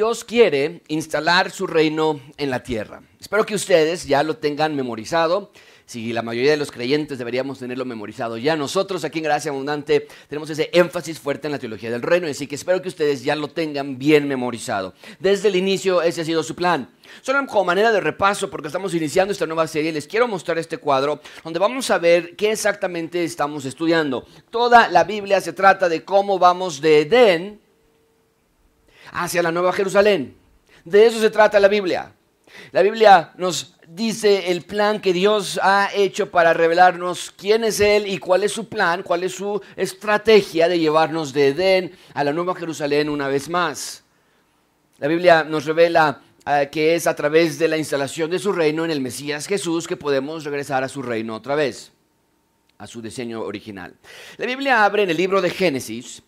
Dios quiere instalar su reino en la tierra. Espero que ustedes ya lo tengan memorizado. Si la mayoría de los creyentes deberíamos tenerlo memorizado ya. Nosotros aquí en Gracia Abundante tenemos ese énfasis fuerte en la teología del reino, así que espero que ustedes ya lo tengan bien memorizado. Desde el inicio ese ha sido su plan. Solo como manera de repaso, porque estamos iniciando esta nueva serie, les quiero mostrar este cuadro donde vamos a ver qué exactamente estamos estudiando. Toda la Biblia se trata de cómo vamos de Edén hacia la Nueva Jerusalén. De eso se trata la Biblia. La Biblia nos dice el plan que Dios ha hecho para revelarnos quién es Él y cuál es su plan, cuál es su estrategia de llevarnos de Edén a la Nueva Jerusalén una vez más. La Biblia nos revela eh, que es a través de la instalación de su reino en el Mesías Jesús que podemos regresar a su reino otra vez, a su diseño original. La Biblia abre en el libro de Génesis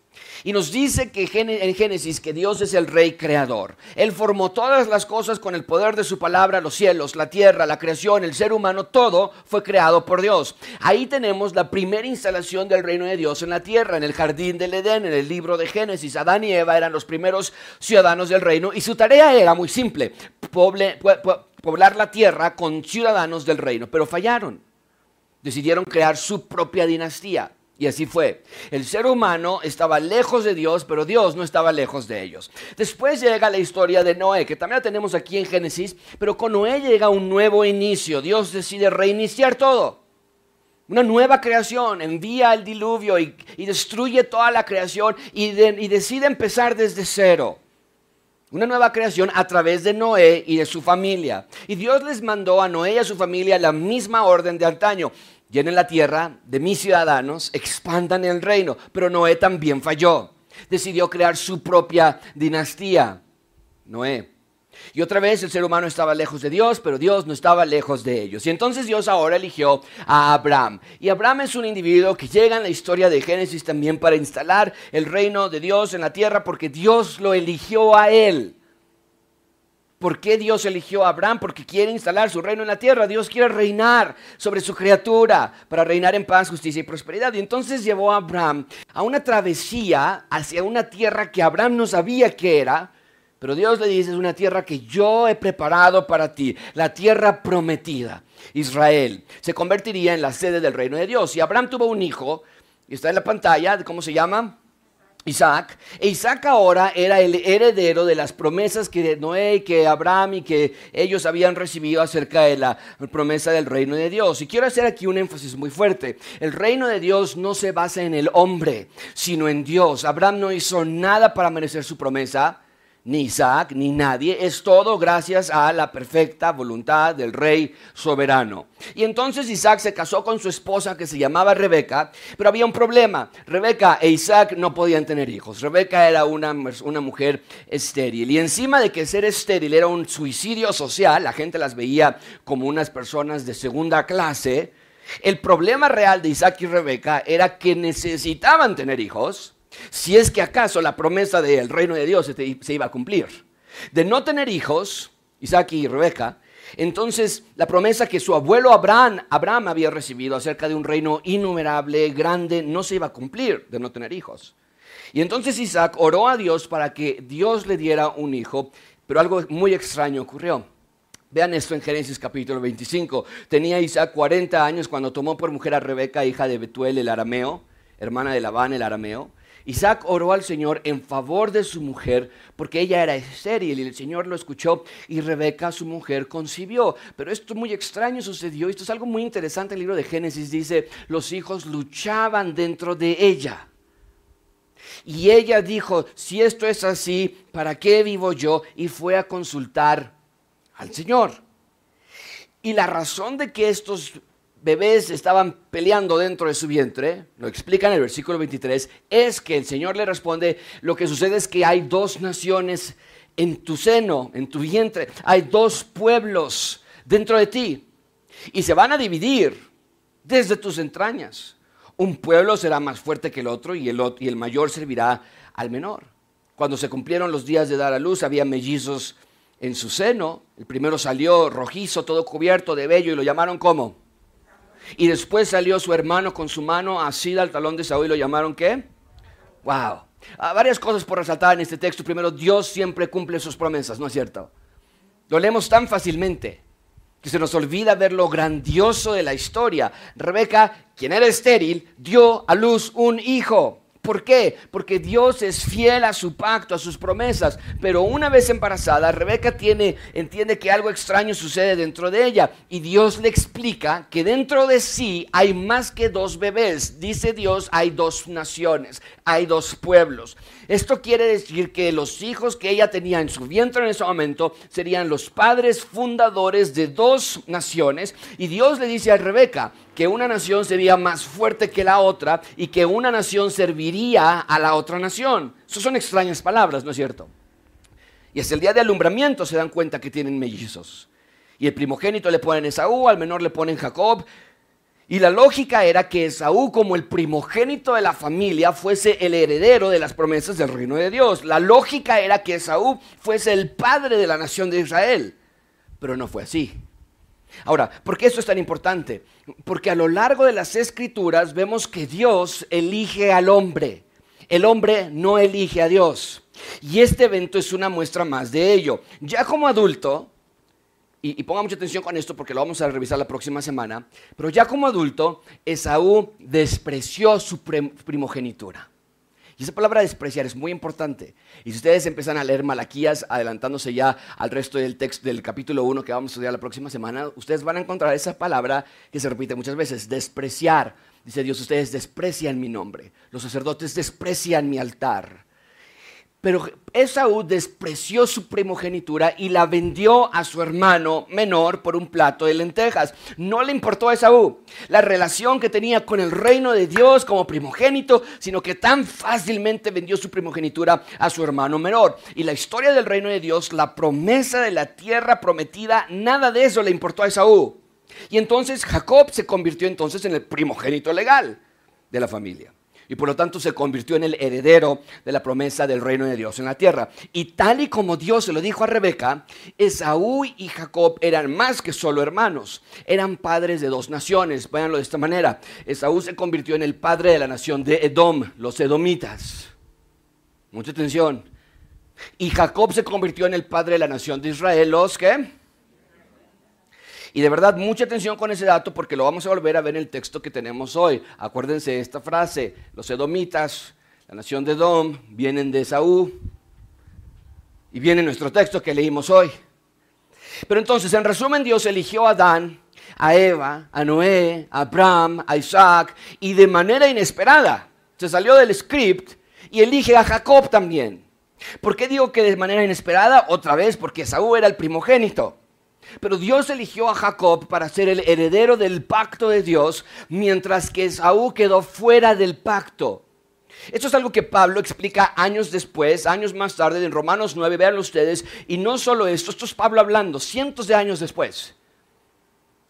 y nos dice que en Génesis que Dios es el rey creador. Él formó todas las cosas con el poder de su palabra, los cielos, la tierra, la creación, el ser humano, todo fue creado por Dios. Ahí tenemos la primera instalación del reino de Dios en la tierra, en el jardín del Edén, en el libro de Génesis. Adán y Eva eran los primeros ciudadanos del reino y su tarea era muy simple, poblar la tierra con ciudadanos del reino, pero fallaron. Decidieron crear su propia dinastía. Y así fue. El ser humano estaba lejos de Dios, pero Dios no estaba lejos de ellos. Después llega la historia de Noé, que también la tenemos aquí en Génesis, pero con Noé llega un nuevo inicio. Dios decide reiniciar todo. Una nueva creación, envía el diluvio y, destruye toda la creación y, y decide empezar desde cero. Una nueva creación a través de Noé y de su familia. Y Dios les mandó a Noé y a su familia la misma orden de antaño llenen la tierra de mis ciudadanos, expandan el reino. Pero Noé también falló. Decidió crear su propia dinastía. Noé. Y otra vez el ser humano estaba lejos de Dios, pero Dios no estaba lejos de ellos. Y entonces Dios ahora eligió a Abraham. Y Abraham es un individuo que llega en la historia de Génesis también para instalar el reino de Dios en la tierra porque Dios lo eligió a él. ¿Por qué Dios eligió a Abraham? Porque quiere instalar su reino en la tierra. Dios quiere reinar sobre su criatura para reinar en paz, justicia y prosperidad. Y entonces llevó a Abraham a una travesía hacia una tierra que Abraham no sabía que era. Pero Dios le dice, es una tierra que yo he preparado para ti, la tierra prometida. Israel se convertiría en la sede del reino de Dios. Y Abraham tuvo un hijo, y está en la pantalla, ¿cómo se llama? Isaac, e Isaac ahora era el heredero de las promesas que Noé y que Abraham y que ellos habían recibido acerca de la promesa del reino de Dios. Y quiero hacer aquí un énfasis muy fuerte. El reino de Dios no se basa en el hombre, sino en Dios. Abraham no hizo nada para merecer su promesa ni Isaac, ni nadie, es todo gracias a la perfecta voluntad del rey soberano. Y entonces Isaac se casó con su esposa que se llamaba Rebeca, pero había un problema. Rebeca e Isaac no podían tener hijos. Rebeca era una, una mujer estéril. Y encima de que ser estéril era un suicidio social, la gente las veía como unas personas de segunda clase, el problema real de Isaac y Rebeca era que necesitaban tener hijos si es que acaso la promesa del reino de Dios se iba a cumplir. De no tener hijos, Isaac y Rebeca, entonces la promesa que su abuelo Abraham, Abraham había recibido acerca de un reino innumerable, grande, no se iba a cumplir de no tener hijos. Y entonces Isaac oró a Dios para que Dios le diera un hijo, pero algo muy extraño ocurrió. Vean esto en Génesis capítulo 25. Tenía Isaac 40 años cuando tomó por mujer a Rebeca, hija de Betuel el arameo, hermana de Labán el arameo. Isaac oró al Señor en favor de su mujer porque ella era estéril y el Señor lo escuchó y Rebeca, su mujer, concibió. Pero esto muy extraño sucedió. Esto es algo muy interesante. El libro de Génesis dice, los hijos luchaban dentro de ella. Y ella dijo, si esto es así, ¿para qué vivo yo? Y fue a consultar al Señor. Y la razón de que estos bebés estaban peleando dentro de su vientre, lo explica en el versículo 23, es que el Señor le responde, lo que sucede es que hay dos naciones en tu seno, en tu vientre, hay dos pueblos dentro de ti y se van a dividir desde tus entrañas. Un pueblo será más fuerte que el otro y el, y el mayor servirá al menor. Cuando se cumplieron los días de dar a luz, había mellizos en su seno. El primero salió rojizo, todo cubierto de vello y lo llamaron como y después salió su hermano con su mano asida al talón de Saúl y lo llamaron ¿qué? Wow. Ah, varias cosas por resaltar en este texto. Primero, Dios siempre cumple sus promesas, ¿no es cierto? Lo leemos tan fácilmente que se nos olvida ver lo grandioso de la historia. Rebeca, quien era estéril, dio a luz un hijo. ¿Por qué? Porque Dios es fiel a su pacto, a sus promesas. Pero una vez embarazada, Rebeca tiene, entiende que algo extraño sucede dentro de ella. Y Dios le explica que dentro de sí hay más que dos bebés. Dice Dios, hay dos naciones, hay dos pueblos. Esto quiere decir que los hijos que ella tenía en su vientre en ese momento serían los padres fundadores de dos naciones. Y Dios le dice a Rebeca, que una nación sería más fuerte que la otra y que una nación serviría a la otra nación. Esas son extrañas palabras, ¿no es cierto? Y hasta el día de alumbramiento se dan cuenta que tienen mellizos. Y el primogénito le ponen Esaú, al menor le ponen Jacob. Y la lógica era que Esaú, como el primogénito de la familia, fuese el heredero de las promesas del reino de Dios. La lógica era que Esaú fuese el padre de la nación de Israel. Pero no fue así. Ahora, ¿por qué esto es tan importante? Porque a lo largo de las escrituras vemos que Dios elige al hombre. El hombre no elige a Dios. Y este evento es una muestra más de ello. Ya como adulto, y, ponga mucha atención con esto porque lo vamos a revisar la próxima semana, pero ya como adulto, Esaú despreció su primogenitura. Y esa palabra despreciar es muy importante. Y si ustedes empiezan a leer Malaquías, adelantándose ya al resto del texto del capítulo 1 que vamos a estudiar la próxima semana, ustedes van a encontrar esa palabra que se repite muchas veces, despreciar. Dice Dios, ustedes desprecian mi nombre. Los sacerdotes desprecian mi altar. Pero Esaú despreció su primogenitura y la vendió a su hermano menor por un plato de lentejas. No le importó a Esaú la relación que tenía con el reino de Dios como primogénito, sino que tan fácilmente vendió su primogenitura a su hermano menor. Y la historia del reino de Dios, la promesa de la tierra prometida, nada de eso le importó a Esaú. Y entonces Jacob se convirtió entonces en el primogénito legal de la familia y por lo tanto se convirtió en el heredero de la promesa del reino de Dios en la tierra. Y tal y como Dios se lo dijo a Rebeca, Esaú y Jacob eran más que solo hermanos, eran padres de dos naciones. Véanlo de esta manera. Esaú se convirtió en el padre de la nación de Edom, los edomitas. Mucha atención. Y Jacob se convirtió en el padre de la nación de Israel, los que y de verdad, mucha atención con ese dato porque lo vamos a volver a ver en el texto que tenemos hoy. Acuérdense de esta frase, los edomitas, la nación de Edom, vienen de Saúl y viene nuestro texto que leímos hoy. Pero entonces, en resumen, Dios eligió a Adán, a Eva, a Noé, a Abraham, a Isaac, y de manera inesperada se salió del script y elige a Jacob también. ¿Por qué digo que de manera inesperada? Otra vez, porque Saúl era el primogénito. Pero Dios eligió a Jacob para ser el heredero del pacto de Dios, mientras que Esaú quedó fuera del pacto. Esto es algo que Pablo explica años después, años más tarde, en Romanos 9, vean ustedes, y no solo esto, esto es Pablo hablando, cientos de años después.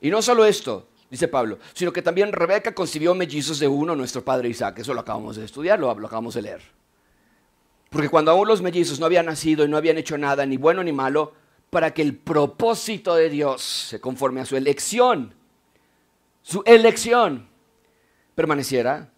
Y no solo esto, dice Pablo, sino que también Rebeca concibió mellizos de uno, nuestro padre Isaac. Eso lo acabamos de estudiar, lo, acabamos de leer. Porque cuando aún los mellizos no habían nacido y no habían hecho nada, ni bueno ni malo, para que el propósito de Dios se conforme a su elección, su elección, permaneciera,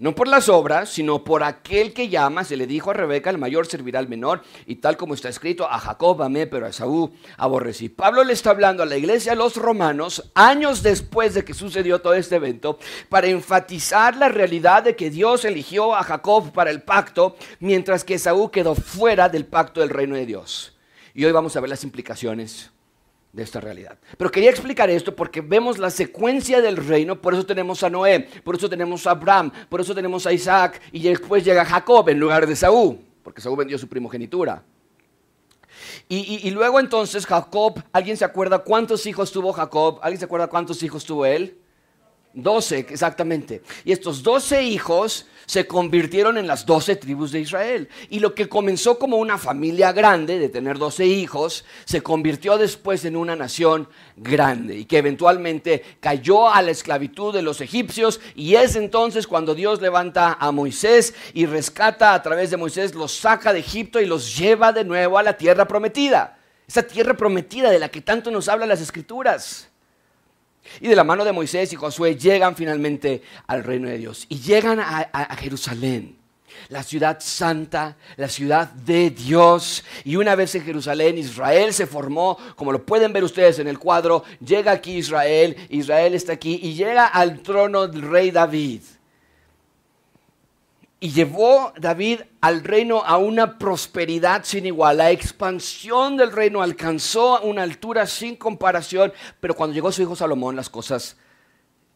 no por las obras, sino por aquel que llama, se le dijo a Rebeca, el mayor servirá al menor, y tal como está escrito, a Jacob amé, pero a Esaú aborrecí. Pablo le está hablando a la iglesia de los romanos, años después de que sucedió todo este evento, para enfatizar la realidad de que Dios eligió a Jacob para el pacto, mientras que Esaú quedó fuera del pacto del reino de Dios. Y hoy vamos a ver las implicaciones de esta realidad. Pero quería explicar esto porque vemos la secuencia del reino, por eso tenemos a Noé, por eso tenemos a Abraham, por eso tenemos a Isaac y después llega Jacob en lugar de Saúl, porque Saúl vendió su primogenitura. Y, y, luego entonces Jacob, ¿alguien se acuerda cuántos hijos tuvo Jacob? ¿Alguien se acuerda cuántos hijos tuvo él? Doce, exactamente. Y estos doce hijos se convirtieron en las doce tribus de Israel. Y lo que comenzó como una familia grande de tener doce hijos, se convirtió después en una nación grande y que eventualmente cayó a la esclavitud de los egipcios. Y es entonces cuando Dios levanta a Moisés y rescata a través de Moisés, los saca de Egipto y los lleva de nuevo a la tierra prometida. Esa tierra prometida de la que tanto nos hablan las escrituras. Y de la mano de Moisés y Josué llegan finalmente al reino de Dios y llegan a, Jerusalén. la ciudad santa, la ciudad de Dios. Y una vez en Jerusalén, Israel se formó, como lo pueden ver ustedes en el cuadro, llega aquí Israel, Israel está aquí y llega al trono del rey David. Y llevó David al reino a una prosperidad sin igual. La expansión del reino alcanzó una altura sin comparación, pero cuando llegó su hijo Salomón, las cosas,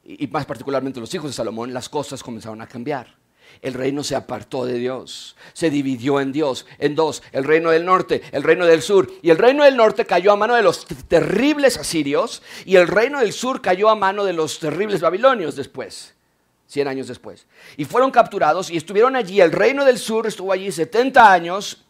y más particularmente los hijos de Salomón, las cosas comenzaron a cambiar. El reino se apartó de Dios, se dividió en Dios, en dos, el reino del norte, el reino del sur, y el reino del norte cayó a mano de los terribles asirios, y el reino del sur cayó a mano de los terribles babilonios después, cien años después. Y fueron capturados y estuvieron allí, el reino del sur estuvo allí 70 años,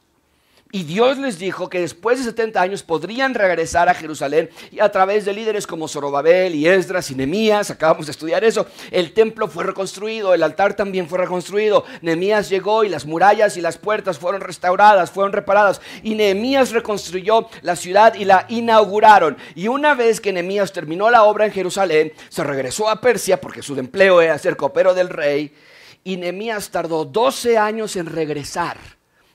y Dios les dijo que después de 70 años podrían regresar a Jerusalén y a través de líderes como Zorobabel y Esdras y Nemías, acabamos de estudiar eso, el templo fue reconstruido, el altar también fue reconstruido, Nemías llegó y las murallas y las puertas fueron restauradas, fueron reparadas y Nehemías reconstruyó la ciudad y la inauguraron. Y una vez que Nehemías terminó la obra en Jerusalén, se regresó a Persia porque su empleo era ser copero del rey y Nehemías tardó 12 años en regresar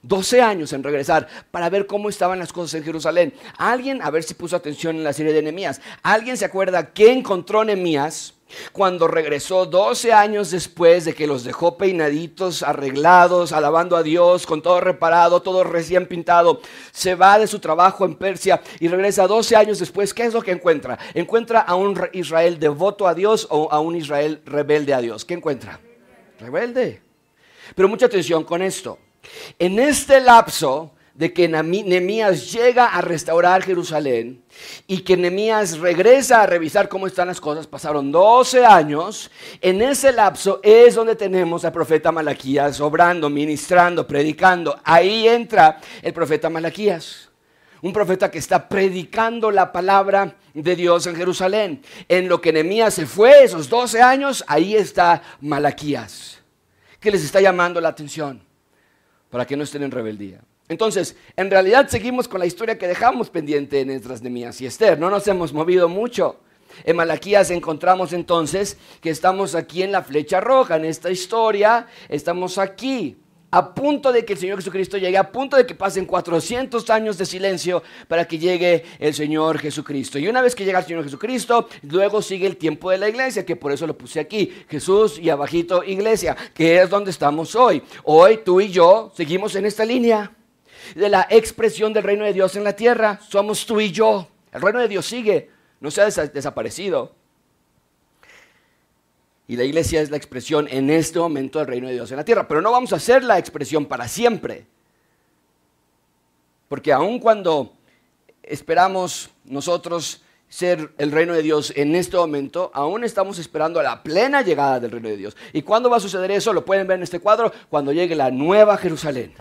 12 años en regresar para ver cómo estaban las cosas en Jerusalén. Alguien, a ver si puso atención en la serie de Nehemías, ¿alguien se acuerda qué encontró Nehemías cuando regresó 12 años después de que los dejó peinaditos, arreglados, alabando a Dios, con todo reparado, todo recién pintado? Se va de su trabajo en Persia y regresa 12 años después. ¿Qué es lo que encuentra? Encuentra a un Israel devoto a Dios o a un Israel rebelde a Dios. ¿Qué encuentra? Rebelde. Pero mucha atención con esto. En este lapso de que Nehemías llega a restaurar Jerusalén y que Nehemías regresa a revisar cómo están las cosas, pasaron 12 años, en ese lapso es donde tenemos al profeta Malaquías obrando, ministrando, predicando. Ahí entra el profeta Malaquías. Un profeta que está predicando la palabra de Dios en Jerusalén. En lo que Nehemías se fue, esos 12 años, ahí está Malaquías. ¿Qué les está llamando la atención? Para que no estén en rebeldía. Entonces, en realidad seguimos con la historia que dejamos pendiente en Esdras, Nemías y Esther. No nos hemos movido mucho. En Malaquías encontramos entonces que estamos aquí en la flecha roja, en esta historia, estamos aquí a punto de que el Señor Jesucristo llegue, a punto de que pasen 400 años de silencio para que llegue el Señor Jesucristo. Y una vez que llega el Señor Jesucristo, luego sigue el tiempo de la iglesia, que por eso lo puse aquí, Jesús y abajito iglesia, que es donde estamos hoy. Hoy tú y yo seguimos en esta línea de la expresión del reino de Dios en la tierra. Somos tú y yo. El reino de Dios sigue, no se ha desaparecido. Y la iglesia es la expresión en este momento del reino de Dios en la tierra. Pero no vamos a hacer la expresión para siempre. Porque aun cuando esperamos nosotros ser el reino de Dios en este momento, aún estamos esperando la plena llegada del reino de Dios. ¿Y cuándo va a suceder eso? Lo pueden ver en este cuadro, cuando llegue la nueva Jerusalén.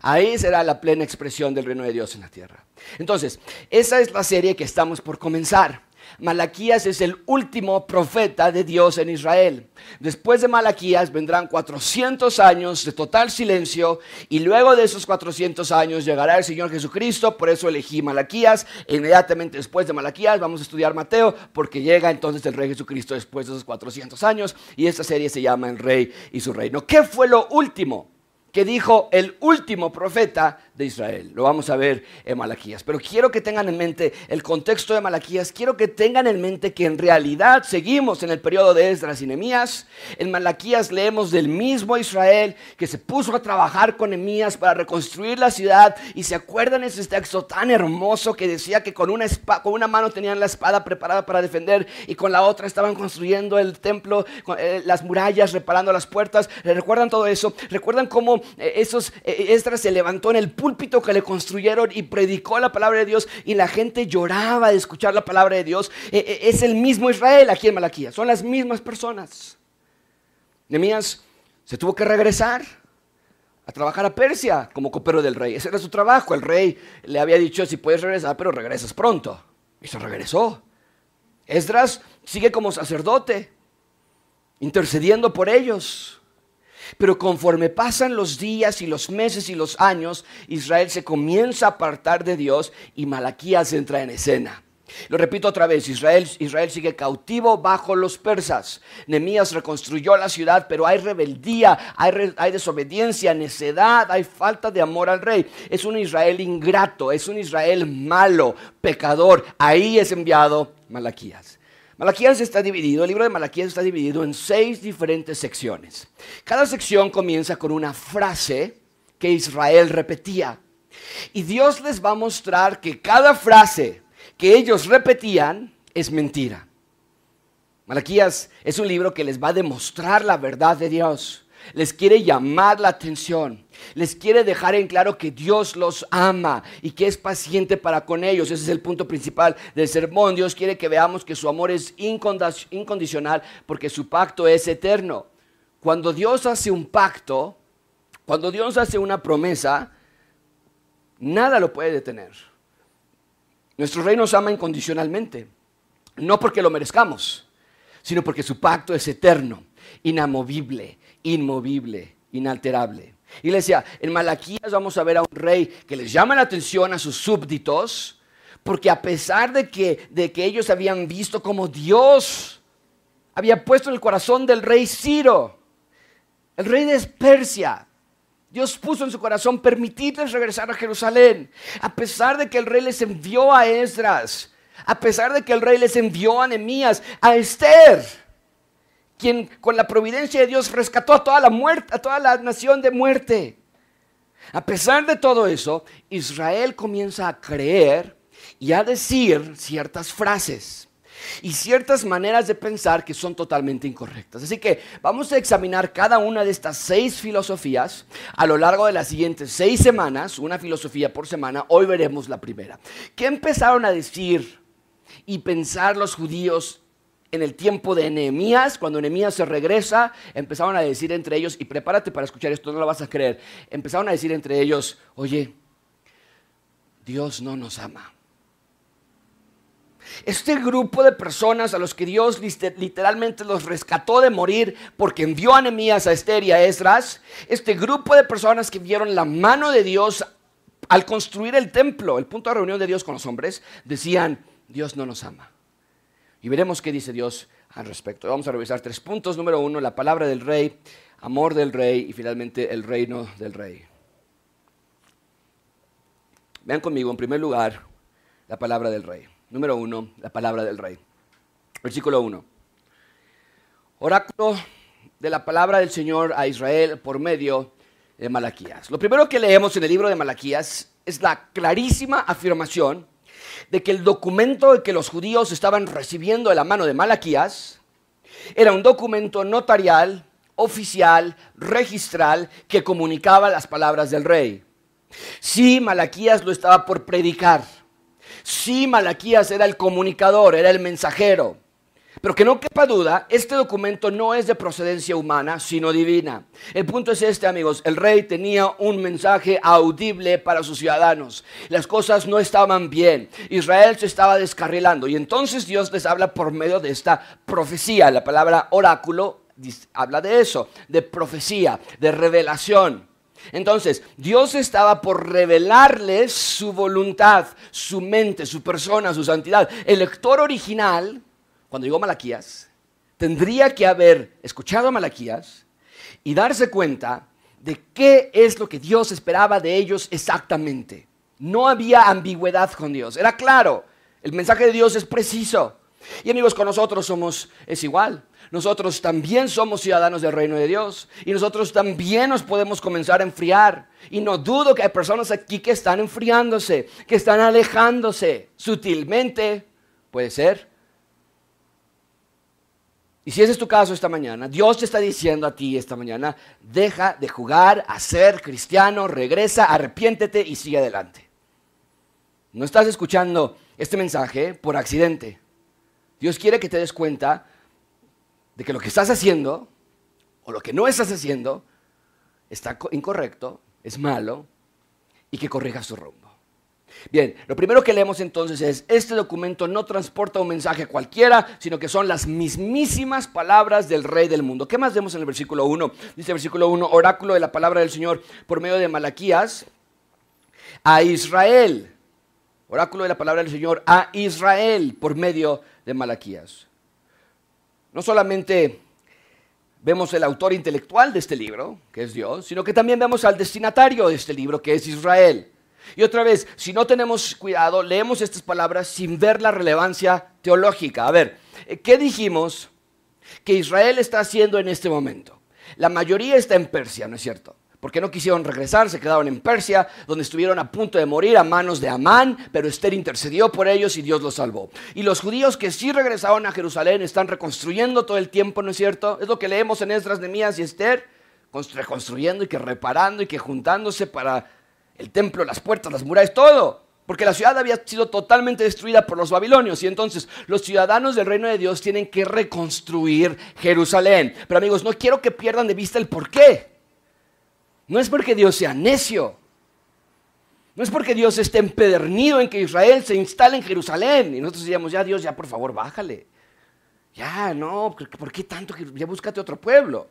Ahí será la plena expresión del reino de Dios en la tierra. Entonces, esa es la serie que estamos por comenzar. Malaquías es el último profeta de Dios en Israel. Después de Malaquías vendrán 400 años de total silencio y luego de esos 400 años llegará el Señor Jesucristo, por eso elegí Malaquías. E inmediatamente después de Malaquías vamos a estudiar Mateo porque llega entonces el Rey Jesucristo después de esos 400 años y esta serie se llama El Rey y su Reino. ¿Qué fue lo último que dijo el último profeta de Israel. Lo vamos a ver en Malaquías. Pero quiero que tengan en mente el contexto de Malaquías. Quiero que tengan en mente que en realidad seguimos en el periodo de Esdras y Nehemías. En Malaquías leemos del mismo Israel que se puso a trabajar con Nehemías para reconstruir la ciudad. Y se acuerdan ese texto tan hermoso que decía que con una, con una mano tenían la espada preparada para defender y con la otra estaban construyendo el templo, eh, las murallas, reparando las puertas. ¿Recuerdan todo eso? ¿Recuerdan cómo esos eh, Esdras se levantó en el púlpito que le construyeron y predicó la palabra de Dios y la gente lloraba de escuchar la palabra de Dios. E, e, es el mismo Israel aquí en Malaquía, son las mismas personas. Nemías se tuvo que regresar a trabajar a Persia como copero del rey. Ese era su trabajo. El rey le había dicho, si puedes regresar, pero regresas pronto. Y se regresó. Esdras sigue como sacerdote, intercediendo por ellos. Pero conforme pasan los días y los meses y los años, Israel se comienza a apartar de Dios y Malaquías entra en escena. Lo repito otra vez, Israel, Israel sigue cautivo bajo los persas. Nemías reconstruyó la ciudad, pero hay rebeldía, hay, hay, desobediencia, necedad, hay falta de amor al rey. Es un Israel ingrato, es un Israel malo, pecador. Ahí es enviado Malaquías. Malaquías está dividido, el libro de Malaquías está dividido en seis diferentes secciones. Cada sección comienza con una frase que Israel repetía. Y Dios les va a mostrar que cada frase que ellos repetían es mentira. Malaquías es un libro que les va a demostrar la verdad de Dios. Les quiere llamar la atención. Les quiere dejar en claro que Dios los ama y que es paciente para con ellos. Ese es el punto principal del sermón. Dios quiere que veamos que su amor es incondicional porque su pacto es eterno. Cuando Dios hace un pacto, cuando Dios hace una promesa, nada lo puede detener. Nuestro rey nos ama incondicionalmente, no porque lo merezcamos, sino porque su pacto es eterno, inamovible, inmovible, inalterable. Y le decía, en Malaquías vamos a ver a un rey que les llama la atención a sus súbditos, porque a pesar de que, de que ellos habían visto como Dios había puesto en el corazón del rey Ciro, el rey de Persia, Dios puso en su corazón permitirles regresar a Jerusalén, a pesar de que el rey les envió a Esdras, a pesar de que el rey les envió a Nehemías, a Esther, quien con la providencia de Dios rescató a toda la muerte, a toda la nación de muerte. A pesar de todo eso, Israel comienza a creer y a decir ciertas frases y ciertas maneras de pensar que son totalmente incorrectas. Así que vamos a examinar cada una de estas seis filosofías a lo largo de las siguientes seis semanas, una filosofía por semana. Hoy veremos la primera. ¿Qué empezaron a decir y pensar los judíos en el tiempo de Nehemías, cuando Nehemías se regresa, empezaron a decir entre ellos, y prepárate para escuchar esto, no lo vas a creer, empezaron a decir entre ellos, oye, Dios no nos ama. Este grupo de personas a los que Dios literalmente los rescató de morir porque envió a Nehemías, a Esther y a Esdras, este grupo de personas que vieron la mano de Dios al construir el templo, el punto de reunión de Dios con los hombres, decían, Dios no nos ama. Y veremos qué dice Dios al respecto. Vamos a revisar tres puntos. Número uno, la palabra del rey, amor del rey y finalmente el reino del rey. Vean conmigo, en primer lugar, la palabra del rey. Número uno, la palabra del rey. Versículo 1. Oráculo de la palabra del Señor a Israel por medio de Malaquías. Lo primero que leemos en el libro de Malaquías es la clarísima afirmación de que el documento que los judíos estaban recibiendo de la mano de Malaquías era un documento notarial, oficial, registral, que comunicaba las palabras del rey. Sí, Malaquías lo estaba por predicar Sí, Malaquías era el comunicador, era el mensajero. Pero que no quepa duda, este documento no es de procedencia humana, sino divina. El punto es este, amigos. El rey tenía un mensaje audible para sus ciudadanos. Las cosas no estaban bien. Israel se estaba descarrilando. Y entonces Dios les habla por medio de esta profecía. La palabra oráculo habla de eso, de profecía, de revelación. Entonces, Dios estaba por revelarles su voluntad, su mente, su persona, su santidad. El lector original, cuando llegó Malaquías, tendría que haber escuchado a Malaquías y darse cuenta de qué es lo que Dios esperaba de ellos exactamente. No había ambigüedad con Dios, era claro, el mensaje de Dios es preciso. Y amigos, con nosotros somos, es igual nosotros también somos ciudadanos del reino de Dios y nosotros también nos podemos comenzar a enfriar. Y no dudo que hay personas aquí que están enfriándose, que están alejándose sutilmente, puede ser. Y si ese es tu caso esta mañana, Dios te está diciendo a ti esta mañana, deja de jugar a ser cristiano, regresa, arrepiéntete y sigue adelante. No estás escuchando este mensaje por accidente. Dios quiere que te des cuenta de que lo que estás haciendo o lo que no estás haciendo está incorrecto, es malo y que corrijas tu rumbo. Bien, lo primero que leemos entonces es, este documento no transporta un mensaje cualquiera, sino que son las mismísimas palabras del rey del mundo. ¿Qué más vemos en el versículo 1? Dice el versículo 1, oráculo de la palabra del Señor por medio de Malaquías a Israel. Oráculo de la palabra del Señor a Israel por medio de Malaquías. No solamente vemos el autor intelectual de este libro, que es Dios, sino que también vemos al destinatario de este libro, que es Israel. Y otra vez, si no tenemos cuidado, leemos estas palabras sin ver la relevancia teológica. A ver, ¿qué dijimos que Israel está haciendo en este momento? La mayoría está en Persia, ¿no es cierto? porque no quisieron regresar, se quedaron en Persia, donde estuvieron a punto de morir a manos de Amán, pero Esther intercedió por ellos y Dios los salvó. Y los judíos que sí regresaron a Jerusalén están reconstruyendo todo el tiempo, ¿no es cierto? Es lo que leemos en Esdras, Mías y Esther, reconstruyendo y que reparando y que juntándose para el templo, las puertas, las murallas, todo. Porque la ciudad había sido totalmente destruida por los babilonios y entonces los ciudadanos del reino de Dios tienen que reconstruir Jerusalén. Pero amigos, no quiero que pierdan de vista el por qué. No es porque Dios sea necio. No es porque Dios esté empedernido en que Israel se instale en Jerusalén. Y nosotros diríamos, ya Dios, ya por favor, bájale. Ya, no, ¿por qué tanto? Ya búscate otro pueblo.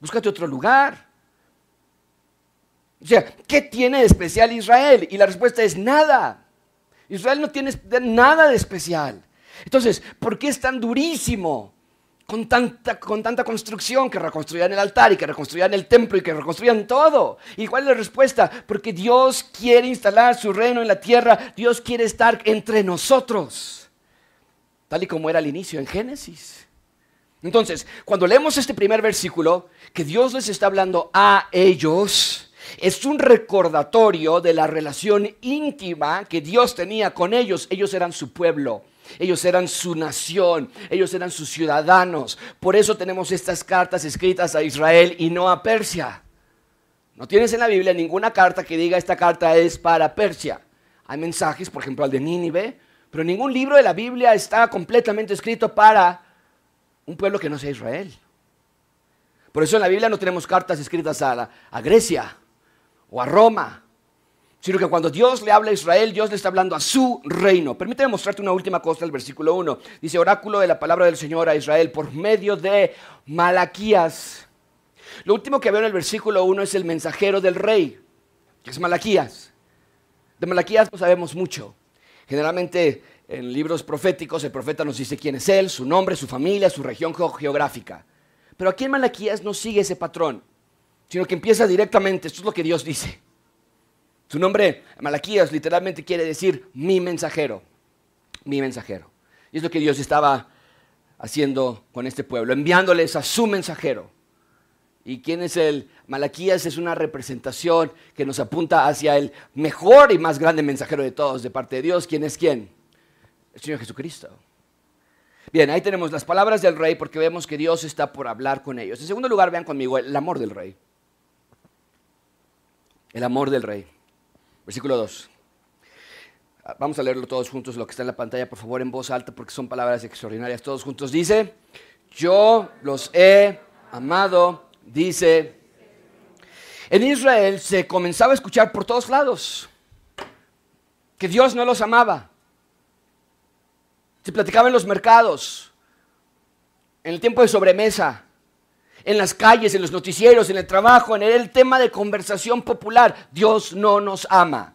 Búscate otro lugar. O sea, ¿qué tiene de especial Israel? Y la respuesta es nada. Israel no tiene nada de especial. Entonces, ¿por qué es tan durísimo? con tanta, con tanta construcción, que reconstruían el altar y que reconstruían el templo y que reconstruían todo. ¿Y cuál es la respuesta? Porque Dios quiere instalar su reino en la tierra, Dios quiere estar entre nosotros, tal y como era al inicio en Génesis. Entonces, cuando leemos este primer versículo, que Dios les está hablando a ellos, es un recordatorio de la relación íntima que Dios tenía con ellos. Ellos eran su pueblo. Ellos eran su nación, ellos eran sus ciudadanos. Por eso tenemos estas cartas escritas a Israel y no a Persia. No tienes en la Biblia ninguna carta que diga esta carta es para Persia. Hay mensajes, por ejemplo, al de Nínive, pero ningún libro de la Biblia está completamente escrito para un pueblo que no sea Israel. Por eso en la Biblia no tenemos cartas escritas a, a Grecia o a Roma sino que cuando Dios le habla a Israel, Dios le está hablando a su reino. Permíteme mostrarte una última cosa del versículo 1. Dice, oráculo de la palabra del Señor a Israel por medio de Malaquías. Lo último que veo en el versículo 1 es el mensajero del rey, que es Malaquías. De Malaquías no sabemos mucho. Generalmente en libros proféticos el profeta nos dice quién es él, su nombre, su familia, su región geográfica. Pero aquí en Malaquías no sigue ese patrón, sino que empieza directamente, esto es lo que Dios dice. Su nombre, Malaquías, literalmente quiere decir mi mensajero, mi mensajero. Y es lo que Dios estaba haciendo con este pueblo, enviándoles a su mensajero. ¿Y quién es el Malaquías? Es una representación que nos apunta hacia el mejor y más grande mensajero de todos de parte de Dios. ¿Quién es quién? El Señor Jesucristo. Bien, ahí tenemos las palabras del rey porque vemos que Dios está por hablar con ellos. En segundo lugar, vean conmigo el amor del rey. El amor del rey. Versículo 2. Vamos a leerlo todos juntos, lo que está en la pantalla, por favor, en voz alta, porque son palabras extraordinarias. Todos juntos dice, yo los he amado, dice. En Israel se comenzaba a escuchar por todos lados que Dios no los amaba. Se platicaba en los mercados, en el tiempo de sobremesa, en las calles, en los noticieros, en el trabajo, en el tema de conversación popular. Dios no nos ama.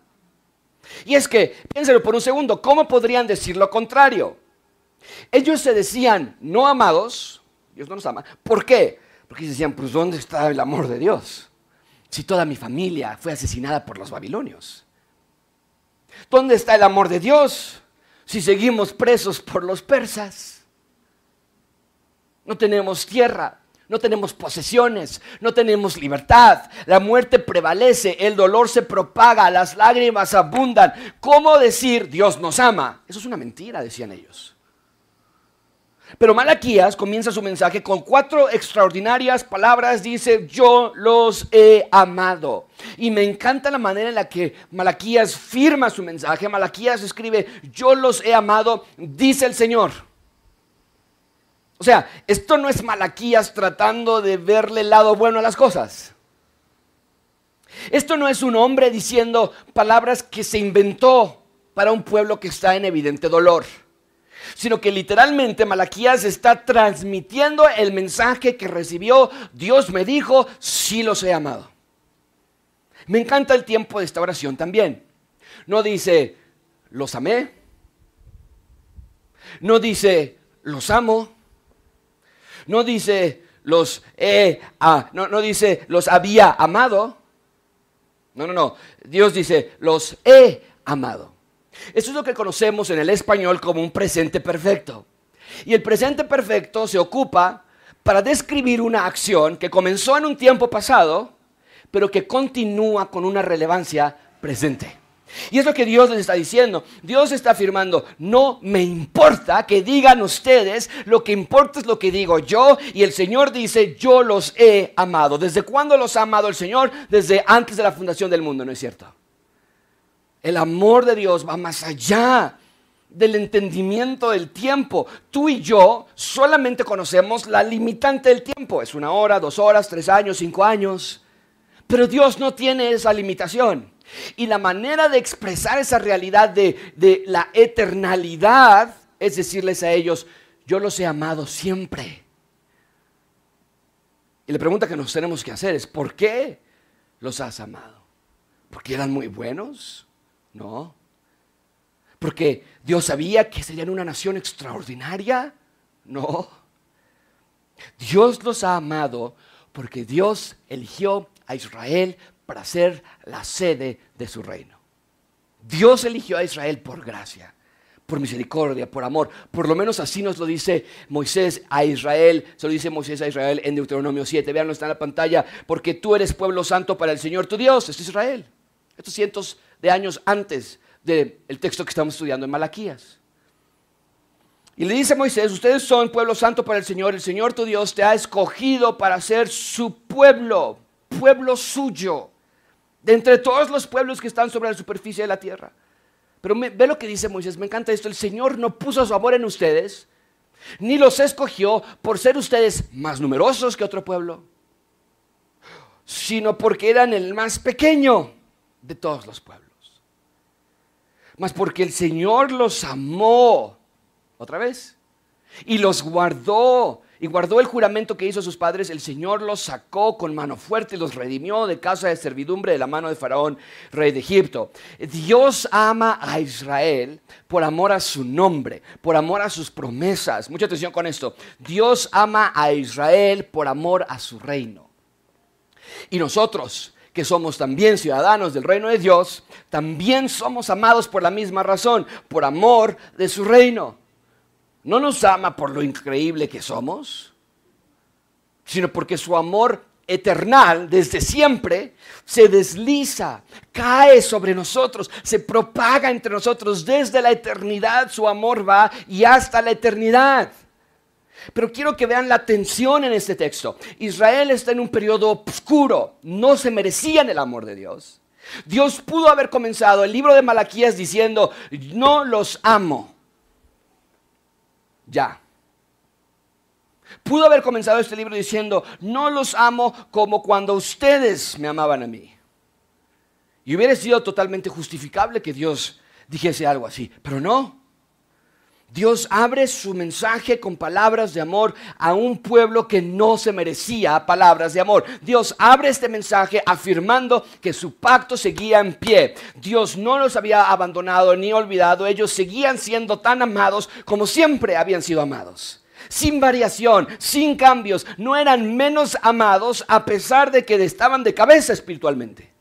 Y es que, piénselo por un segundo, ¿cómo podrían decir lo contrario? Ellos se decían no amados, Dios no nos ama. ¿Por qué? Porque decían, pues ¿dónde está el amor de Dios? Si toda mi familia fue asesinada por los babilonios. ¿Dónde está el amor de Dios si seguimos presos por los persas? No tenemos tierra, no tenemos posesiones, no tenemos libertad, la muerte prevalece, el dolor se propaga, las lágrimas abundan. ¿Cómo decir Dios nos ama? Eso es una mentira, decían ellos. Pero Malaquías comienza su mensaje con cuatro extraordinarias palabras. Dice, yo los he amado. Y me encanta la manera en la que Malaquías firma su mensaje. Malaquías escribe, yo los he amado, dice el Señor. O sea, esto no es Malaquías tratando de verle el lado bueno a las cosas. Esto no es un hombre diciendo palabras que se inventó para un pueblo que está en evidente dolor, sino que literalmente Malaquías está transmitiendo el mensaje que recibió. Dios me dijo, sí los he amado. Me encanta el tiempo de esta oración también. No dice, los amé. No dice, los amo. No dice, los he, ah, no, no dice, los había amado. No, no, no. Dios dice, los he amado. Eso es lo que conocemos en el español como un presente perfecto. Y el presente perfecto se ocupa para describir una acción que comenzó en un tiempo pasado, pero que continúa con una relevancia presente. Y es lo que Dios les está diciendo. Dios está afirmando, no me importa que digan ustedes, lo que importa es lo que digo yo. Y el Señor dice, yo los he amado. ¿Desde cuándo los ha amado el Señor? Desde antes de la fundación del mundo, ¿no es cierto? El amor de Dios va más allá del entendimiento del tiempo. Tú y yo solamente conocemos la limitante del tiempo. Es una hora, dos horas, tres años, cinco años. Pero Dios no tiene esa limitación. Y la manera de expresar esa realidad de, de la eternalidad es decirles a ellos, yo los he amado siempre. Y la pregunta que nos tenemos que hacer es, ¿por qué los has amado? ¿Porque eran muy buenos? No. ¿Porque Dios sabía que serían una nación extraordinaria? No. Dios los ha amado porque Dios eligió a Israel para ser la sede de su reino. Dios eligió a Israel por gracia, por misericordia, por amor. Por lo menos así nos lo dice Moisés a Israel. Se lo dice Moisés a Israel en Deuteronomio 7. Veanlo, está en la pantalla. Porque tú eres pueblo santo para el Señor tu Dios. Este es Israel. Estos cientos de años antes del texto que estamos estudiando en Malaquías. Y le dice Moisés, ustedes son pueblo santo para el Señor, el Señor tu Dios te ha escogido para ser su pueblo, pueblo suyo de entre todos los pueblos que están sobre la superficie de la tierra. Pero ve lo que dice Moisés, me encanta esto, el Señor no puso su amor en ustedes, ni los escogió por ser ustedes más numerosos que otro pueblo, sino porque eran el más pequeño de todos los pueblos. Más porque el Señor los amó, otra vez, y los guardó y guardó el juramento que hizo a sus padres, el Señor los sacó con mano fuerte y los redimió de casa de servidumbre de la mano de Faraón, rey de Egipto. Dios ama a Israel por amor a su nombre, por amor a sus promesas. Mucha atención con esto. Dios ama a Israel por amor a su reino. Y nosotros, que somos también ciudadanos del reino de Dios, también somos amados por la misma razón, por amor de su reino no nos ama por lo increíble que somos, sino porque su amor eternal desde siempre se desliza, cae sobre nosotros, se propaga entre nosotros desde la eternidad, su amor va y hasta la eternidad. Pero quiero que vean la tensión en este texto. Israel está en un periodo oscuro, no se merecían el amor de Dios. Dios pudo haber comenzado el libro de Malaquías diciendo, no los amo ya. Pudo haber comenzado este libro diciendo, no los amo como cuando ustedes me amaban a mí. Y hubiera sido totalmente justificable que Dios dijese algo así, pero no. Dios abre su mensaje con palabras de amor a un pueblo que no se merecía palabras de amor. Dios abre este mensaje afirmando que su pacto seguía en pie. Dios no los había abandonado ni olvidado. Ellos seguían siendo tan amados como siempre habían sido amados. Sin variación, sin cambios. No eran menos amados a pesar de que estaban de cabeza espiritualmente.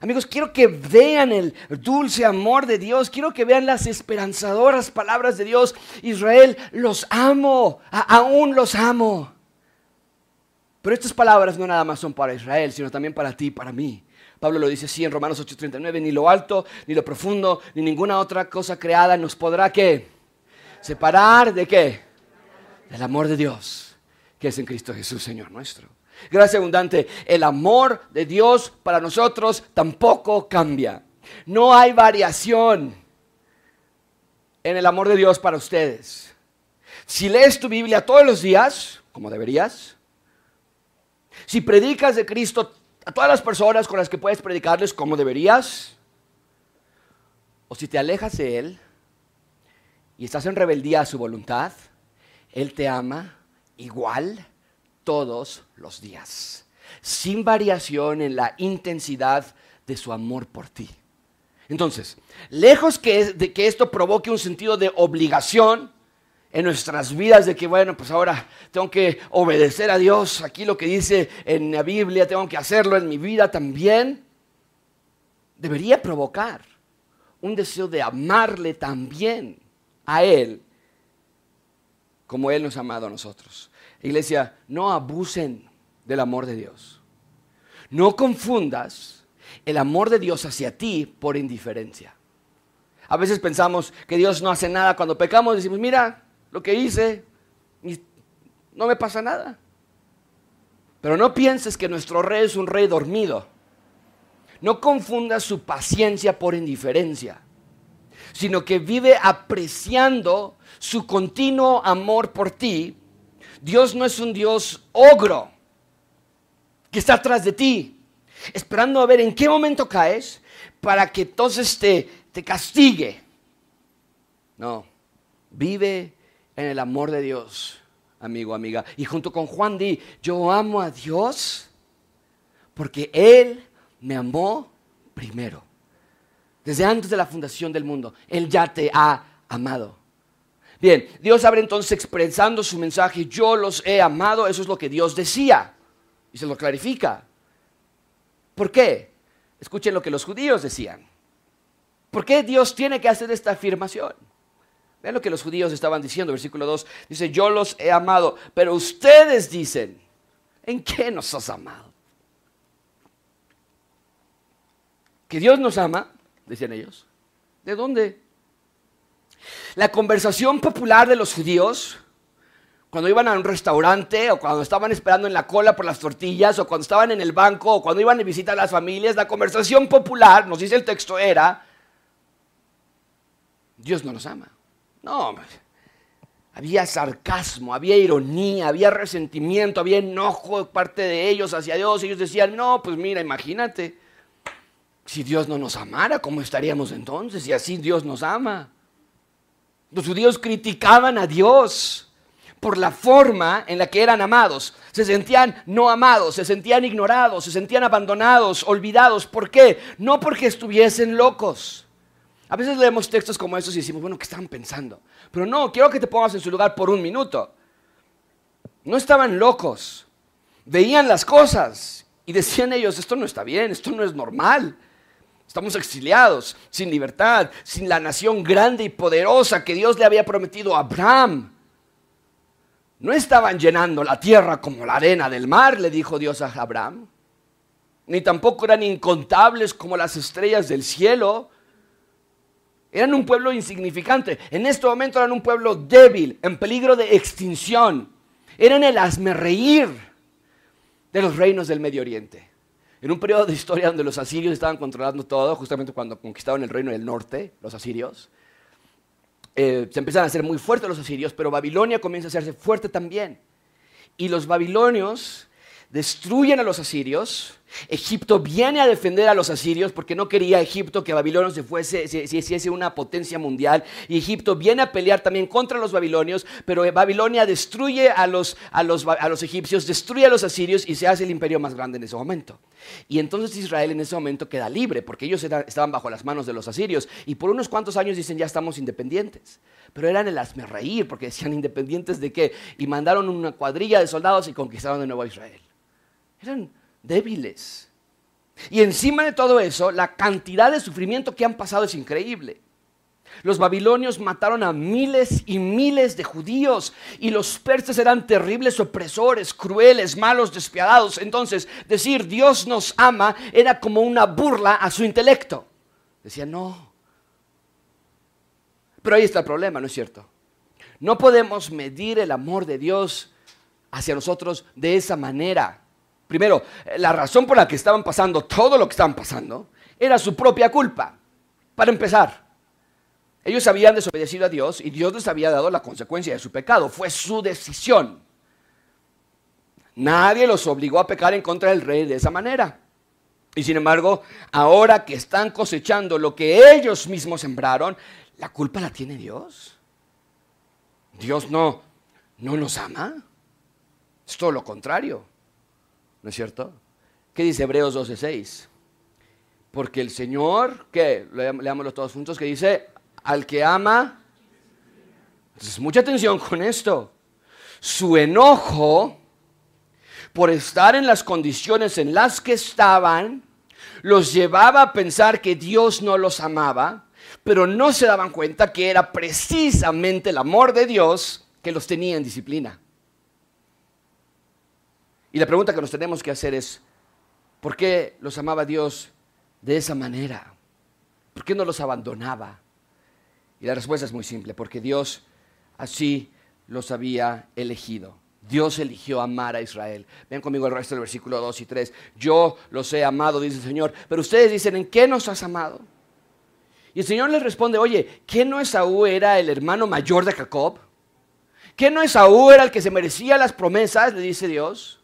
Amigos, quiero que vean el dulce amor de Dios, quiero que vean las esperanzadoras palabras de Dios. Israel, los amo, aún los amo. Pero estas palabras no nada más son para Israel, sino también para ti, para mí. Pablo lo dice así en Romanos 8:39, ni lo alto, ni lo profundo, ni ninguna otra cosa creada nos podrá qué? Separar de qué? Del amor de Dios, que es en Cristo Jesús, Señor nuestro. Gracias abundante. El amor de Dios para nosotros tampoco cambia. No hay variación en el amor de Dios para ustedes. Si lees tu Biblia todos los días, como deberías, si predicas de Cristo a todas las personas con las que puedes predicarles como deberías, o si te alejas de Él y estás en rebeldía a su voluntad, Él te ama igual todos los días, sin variación en la intensidad de su amor por ti. Entonces, lejos que, de que esto provoque un sentido de obligación en nuestras vidas, de que, bueno, pues ahora tengo que obedecer a Dios, aquí lo que dice en la Biblia, tengo que hacerlo en mi vida también, debería provocar un deseo de amarle también a Él como Él nos ha amado a nosotros. Iglesia, no abusen del amor de Dios. No confundas el amor de Dios hacia ti por indiferencia. A veces pensamos que Dios no hace nada cuando pecamos, decimos, mira lo que hice, no me pasa nada. Pero no pienses que nuestro rey es un rey dormido. No confundas su paciencia por indiferencia, sino que vive apreciando su continuo amor por ti. Dios no es un Dios ogro que está atrás de ti, esperando a ver en qué momento caes para que entonces te, te castigue. No, vive en el amor de Dios, amigo, amiga. Y junto con Juan di, yo amo a Dios porque Él me amó primero. Desde antes de la fundación del mundo, Él ya te ha amado. Bien, Dios abre entonces expresando su mensaje, yo los he amado, eso es lo que Dios decía, y se lo clarifica. ¿Por qué? Escuchen lo que los judíos decían. ¿Por qué Dios tiene que hacer esta afirmación? Vean lo que los judíos estaban diciendo, versículo 2, dice, yo los he amado, pero ustedes dicen, ¿en qué nos has amado? ¿Que Dios nos ama? Decían ellos. ¿De dónde? La conversación popular de los judíos, cuando iban a un restaurante o cuando estaban esperando en la cola por las tortillas o cuando estaban en el banco o cuando iban a visitar a las familias, la conversación popular, nos dice el texto, era, Dios no nos ama. No, había sarcasmo, había ironía, había resentimiento, había enojo de parte de ellos hacia Dios. Ellos decían, no, pues mira, imagínate, si Dios no nos amara, ¿cómo estaríamos entonces? Si así Dios nos ama. Los judíos criticaban a Dios por la forma en la que eran amados. Se sentían no amados, se sentían ignorados, se sentían abandonados, olvidados. ¿Por qué? No porque estuviesen locos. A veces leemos textos como estos y decimos, bueno, ¿qué estaban pensando? Pero no, quiero que te pongas en su lugar por un minuto. No estaban locos. Veían las cosas y decían ellos, esto no está bien, esto no es normal. Estamos exiliados, sin libertad, sin la nación grande y poderosa que Dios le había prometido a Abraham. No estaban llenando la tierra como la arena del mar, le dijo Dios a Abraham. Ni tampoco eran incontables como las estrellas del cielo. Eran un pueblo insignificante. En este momento eran un pueblo débil, en peligro de extinción. Eran el asmerreír de los reinos del Medio Oriente. En un periodo de historia donde los asirios estaban controlando todo, justamente cuando conquistaron el reino del norte, los asirios, eh, se empiezan a hacer muy fuertes los asirios, pero Babilonia comienza a hacerse fuerte también. Y los babilonios destruyen a los asirios. Egipto viene a defender a los asirios porque no quería Egipto que Babilonia se fuese, se, hiciese una potencia mundial. Y Egipto viene a pelear también contra los babilonios, pero Babilonia destruye a los, a los, a los egipcios, destruye a los asirios y se hace el imperio más grande en ese momento. Y entonces Israel en ese momento queda libre porque ellos estaban bajo las manos de los asirios. Y por unos cuantos años dicen ya estamos independientes. Pero eran el reír porque decían independientes de qué. Y mandaron una cuadrilla de soldados y conquistaron de nuevo a Israel. Eran débiles. Y encima de todo eso, la cantidad de sufrimiento que han pasado es increíble. Los babilonios mataron a miles y miles de judíos y los persas eran terribles opresores, crueles, malos, despiadados. Entonces, decir Dios nos ama era como una burla a su intelecto. Decía, no. Pero ahí está el problema, ¿no es cierto? No podemos medir el amor de Dios hacia nosotros de esa manera. Primero, la razón por la que estaban pasando todo lo que estaban pasando era su propia culpa. Para empezar, ellos habían desobedecido a Dios y Dios les había dado la consecuencia de su pecado. Fue su decisión. Nadie los obligó a pecar en contra del rey de esa manera. Y sin embargo, ahora que están cosechando lo que ellos mismos sembraron, la culpa la tiene Dios. Dios no, no nos ama. Es todo lo contrario. ¿No es cierto? ¿Qué dice Hebreos 12:6? Porque el Señor, ¿qué? Leámoslo todos juntos, que dice, al que ama. Entonces, mucha atención con esto. Su enojo por estar en las condiciones en las que estaban, los llevaba a pensar que Dios no los amaba, pero no se daban cuenta que era precisamente el amor de Dios que los tenía en disciplina. Y la pregunta que nos tenemos que hacer es, ¿por qué los amaba Dios de esa manera? ¿Por qué no los abandonaba? Y la respuesta es muy simple, porque Dios así los había elegido. Dios eligió amar a Israel. Ven conmigo el resto del versículo 2 y 3. Yo los he amado, dice el Señor. Pero ustedes dicen, ¿en qué nos has amado? Y el Señor les responde, oye, ¿qué no Esaú era el hermano mayor de Jacob? ¿Qué no Esaú era el que se merecía las promesas? Le dice Dios.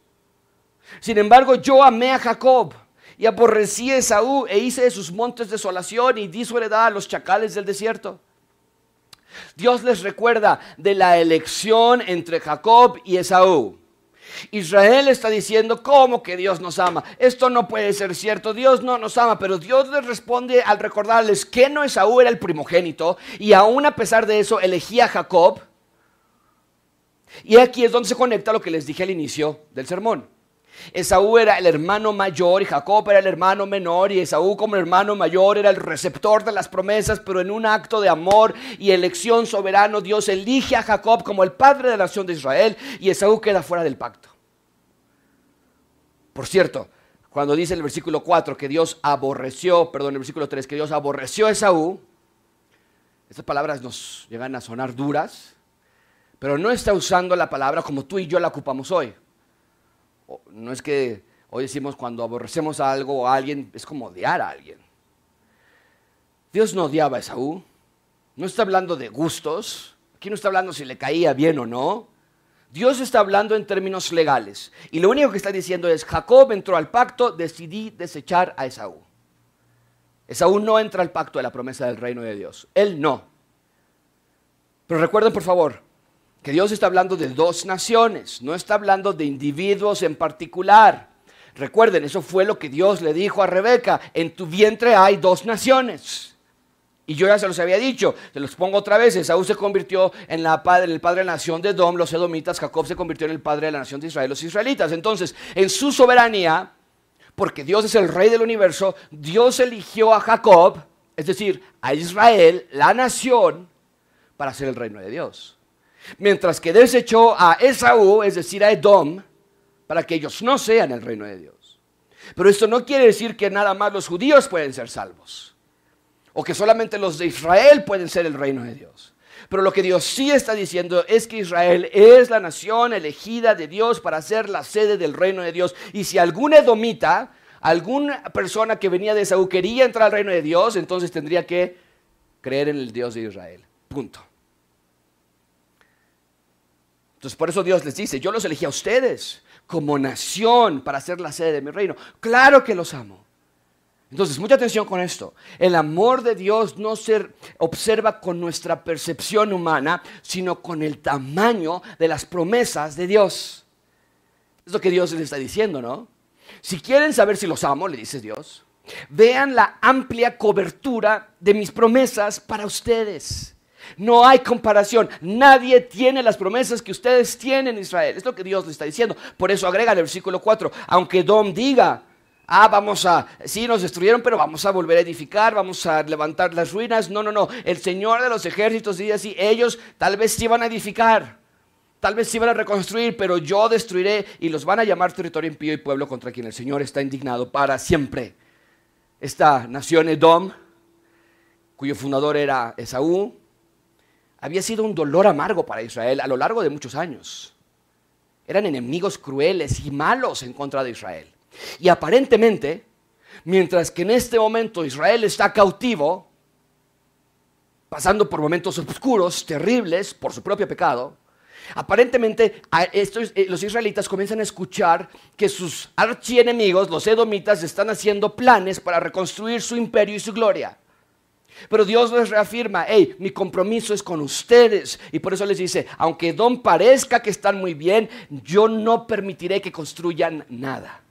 Sin embargo, yo amé a Jacob y aborrecí a Esaú e hice de sus montes desolación y di su heredad a los chacales del desierto. Dios les recuerda de la elección entre Jacob y Esaú. Israel está diciendo, ¿cómo que Dios nos ama? Esto no puede ser cierto, Dios no nos ama, pero Dios les responde al recordarles que no Esaú era el primogénito y aún a pesar de eso elegía a Jacob. Y aquí es donde se conecta lo que les dije al inicio del sermón. Esaú era el hermano mayor y Jacob era el hermano menor y Esaú como hermano mayor era el receptor de las promesas, pero en un acto de amor y elección soberano Dios elige a Jacob como el padre de la nación de Israel y Esaú queda fuera del pacto. Por cierto, cuando dice el versículo 4 que Dios aborreció, perdón, el versículo 3 que Dios aborreció a Esaú, estas palabras nos llegan a sonar duras, pero no está usando la palabra como tú y yo la ocupamos hoy no es que hoy decimos cuando aborrecemos a algo o a alguien, es como odiar a alguien. Dios no odiaba a Esaú. No está hablando de gustos. Aquí no está hablando si le caía bien o no. Dios está hablando en términos legales. Y lo único que está diciendo es, Jacob entró al pacto, decidí desechar a Esaú. Esaú no entra al pacto de la promesa del reino de Dios. Él no. Pero recuerden por favor, que Dios está hablando de dos naciones, no está hablando de individuos en particular. Recuerden, eso fue lo que Dios le dijo a Rebeca, en tu vientre hay dos naciones. Y yo ya se los había dicho, se los pongo otra vez, Esaú se convirtió en, la padre, el padre de la nación de Dom, los edomitas, Jacob se convirtió en el padre de la nación de Israel, los israelitas. Entonces, en su soberanía, porque Dios es el rey del universo, Dios eligió a Jacob, es decir, a Israel, la nación, para ser el reino de Dios. Mientras que desechó a Esaú, es decir, a Edom, para que ellos no sean el reino de Dios. Pero esto no quiere decir que nada más los judíos pueden ser salvos. O que solamente los de Israel pueden ser el reino de Dios. Pero lo que Dios sí está diciendo es que Israel es la nación elegida de Dios para ser la sede del reino de Dios. Y si algún edomita, alguna persona que venía de Esaú quería entrar al reino de Dios, entonces tendría que creer en el Dios de Israel. Punto. Entonces por eso Dios les dice, yo los elegí a ustedes como nación para ser la sede de mi reino. Claro que los amo. Entonces, mucha atención con esto. El amor de Dios no se observa con nuestra percepción humana, sino con el tamaño de las promesas de Dios. Es lo que Dios les está diciendo, ¿no? Si quieren saber si los amo, le dice Dios, vean la amplia cobertura de mis promesas para ustedes. No hay comparación. Nadie tiene las promesas que ustedes tienen en Israel. Es lo que Dios le está diciendo. Por eso agrega el versículo 4. Aunque Dom diga, ah, vamos a, sí, nos destruyeron, pero vamos a volver a edificar, vamos a levantar las ruinas. No, no, no. El Señor de los ejércitos dice así, ellos tal vez sí van a edificar. Tal vez sí van a reconstruir, pero yo destruiré y los van a llamar territorio impío y pueblo contra quien el Señor está indignado para siempre. Esta nación Edom, cuyo fundador era Esaú, había sido un dolor amargo para Israel a lo largo de muchos años. Eran enemigos crueles y malos en contra de Israel. Y aparentemente, mientras que en este momento Israel está cautivo, pasando por momentos oscuros, terribles, por su propio pecado, aparentemente eh, los israelitas comienzan a escuchar que sus archienemigos, los edomitas, están haciendo planes para reconstruir su imperio y su gloria. Pero Dios les reafirma, hey, mi compromiso es con ustedes. Y por eso les dice, aunque Don parezca que están muy bien, yo no permitiré que construyan nada.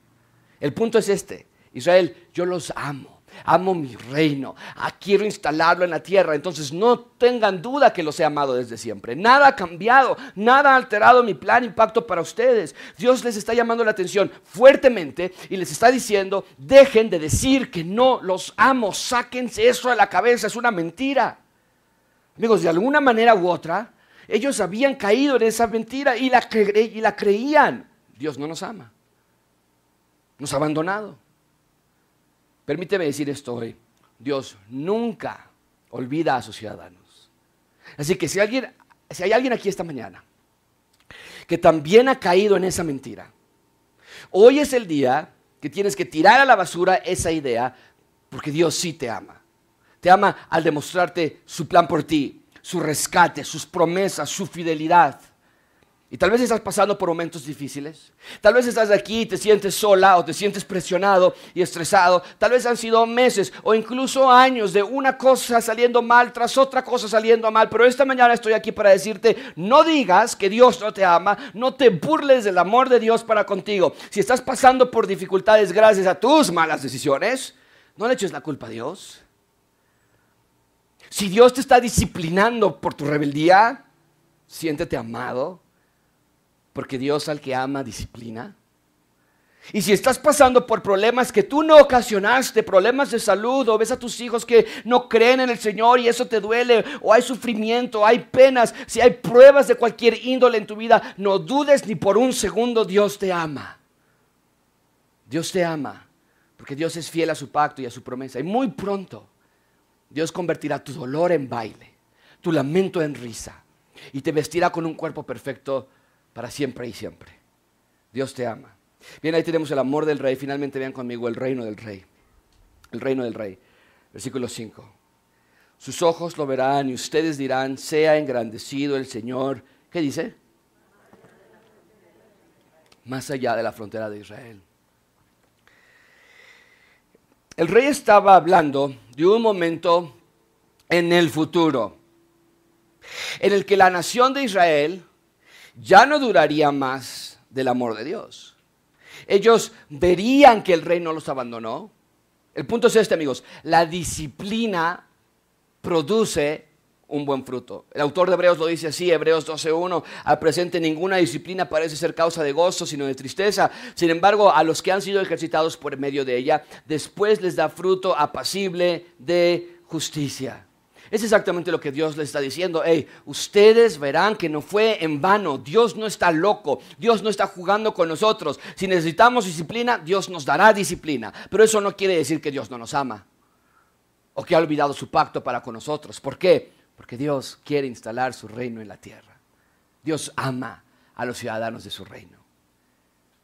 El punto es este, Israel, yo los amo. Amo mi reino, ah, quiero instalarlo en la tierra. Entonces no tengan duda que los he amado desde siempre. Nada ha cambiado, nada ha alterado mi plan y pacto para ustedes. Dios les está llamando la atención fuertemente y les está diciendo, dejen de decir que no los amo, sáquense eso de la cabeza, es una mentira. Amigos, de alguna manera u otra, ellos habían caído en esa mentira y la, y la creían. Dios no nos ama, nos ha abandonado. Permíteme decir esto hoy. Dios nunca olvida a sus ciudadanos. Así que si, alguien, si hay alguien aquí esta mañana que también ha caído en esa mentira, hoy es el día que tienes que tirar a la basura esa idea porque Dios sí te ama. Te ama al demostrarte su plan por ti, su rescate, sus promesas, su fidelidad. Y tal vez estás pasando por momentos difíciles. Tal vez estás aquí y te sientes sola o te sientes presionado y estresado. Tal vez han sido meses o incluso años de una cosa saliendo mal tras otra cosa saliendo mal. Pero esta mañana estoy aquí para decirte, no digas que Dios no te ama, no te burles del amor de Dios para contigo. Si estás pasando por dificultades gracias a tus malas decisiones, no le eches la culpa a Dios. Si Dios te está disciplinando por tu rebeldía, siéntete amado porque Dios al que ama disciplina. Y si estás pasando por problemas que tú no ocasionaste, problemas de salud, o ves a tus hijos que no creen en el Señor y eso te duele, o hay sufrimiento, hay penas, si hay pruebas de cualquier índole en tu vida, no dudes ni por un segundo, Dios te ama. Dios te ama, porque Dios es fiel a su pacto y a su promesa. Y muy pronto Dios convertirá tu dolor en baile, tu lamento en risa, y te vestirá con un cuerpo perfecto para siempre y siempre. Dios te ama. Bien, ahí tenemos el amor del rey. Finalmente vean conmigo el reino del rey. El reino del rey. Versículo 5. Sus ojos lo verán y ustedes dirán, sea engrandecido el Señor. ¿Qué dice? Más allá de la frontera de Israel. El rey estaba hablando de un momento en el futuro, en el que la nación de Israel ya no duraría más del amor de Dios. Ellos verían que el rey no los abandonó. El punto es este, amigos. La disciplina produce un buen fruto. El autor de Hebreos lo dice así, Hebreos 12.1, al presente ninguna disciplina parece ser causa de gozo, sino de tristeza. Sin embargo, a los que han sido ejercitados por medio de ella, después les da fruto apacible de justicia. Es exactamente lo que Dios le está diciendo. Hey, ustedes verán que no fue en vano. Dios no está loco. Dios no está jugando con nosotros. Si necesitamos disciplina, Dios nos dará disciplina. Pero eso no quiere decir que Dios no nos ama. O que ha olvidado su pacto para con nosotros. ¿Por qué? Porque Dios quiere instalar su reino en la tierra. Dios ama a los ciudadanos de su reino.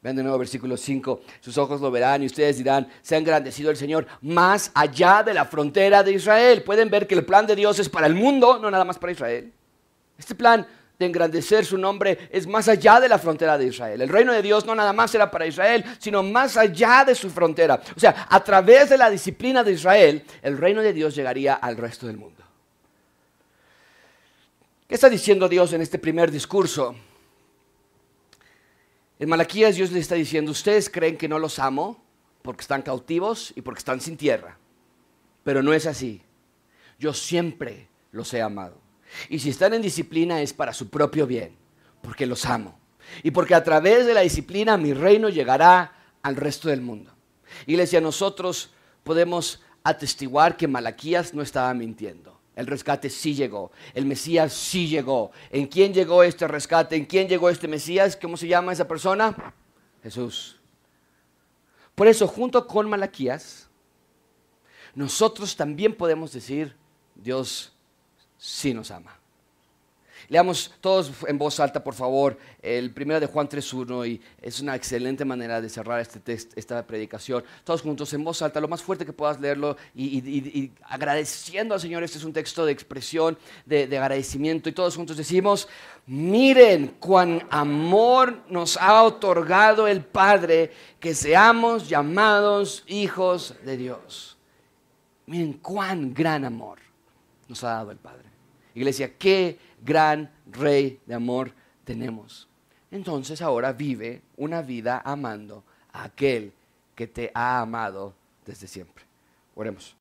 Vean de nuevo versículo 5, sus ojos lo verán y ustedes dirán, se ha engrandecido el Señor más allá de la frontera de Israel. Pueden ver que el plan de Dios es para el mundo, no nada más para Israel. Este plan de engrandecer su nombre es más allá de la frontera de Israel. El reino de Dios no nada más era para Israel, sino más allá de su frontera. O sea, a través de la disciplina de Israel, el reino de Dios llegaría al resto del mundo. ¿Qué está diciendo Dios en este primer discurso? En Malaquías Dios les está diciendo, ustedes creen que no los amo porque están cautivos y porque están sin tierra, pero no es así. Yo siempre los he amado. Y si están en disciplina es para su propio bien, porque los amo. Y porque a través de la disciplina mi reino llegará al resto del mundo. Iglesia, nosotros podemos atestiguar que Malaquías no estaba mintiendo. El rescate sí llegó. El Mesías sí llegó. ¿En quién llegó este rescate? ¿En quién llegó este Mesías? ¿Cómo se llama esa persona? Jesús. Por eso, junto con Malaquías, nosotros también podemos decir, Dios sí nos ama. Leamos todos en voz alta, por favor, el primero de Juan 3.1 y es una excelente manera de cerrar este esta predicación. Todos juntos en voz alta, lo más fuerte que puedas leerlo y, agradeciendo al Señor. Este es un texto de expresión, de agradecimiento y todos juntos decimos, miren cuán amor nos ha otorgado el Padre que seamos llamados hijos de Dios. Miren cuán gran amor nos ha dado el Padre. Iglesia, qué gran rey de amor tenemos. Entonces ahora vive una vida amando a aquel que te ha amado desde siempre. Oremos.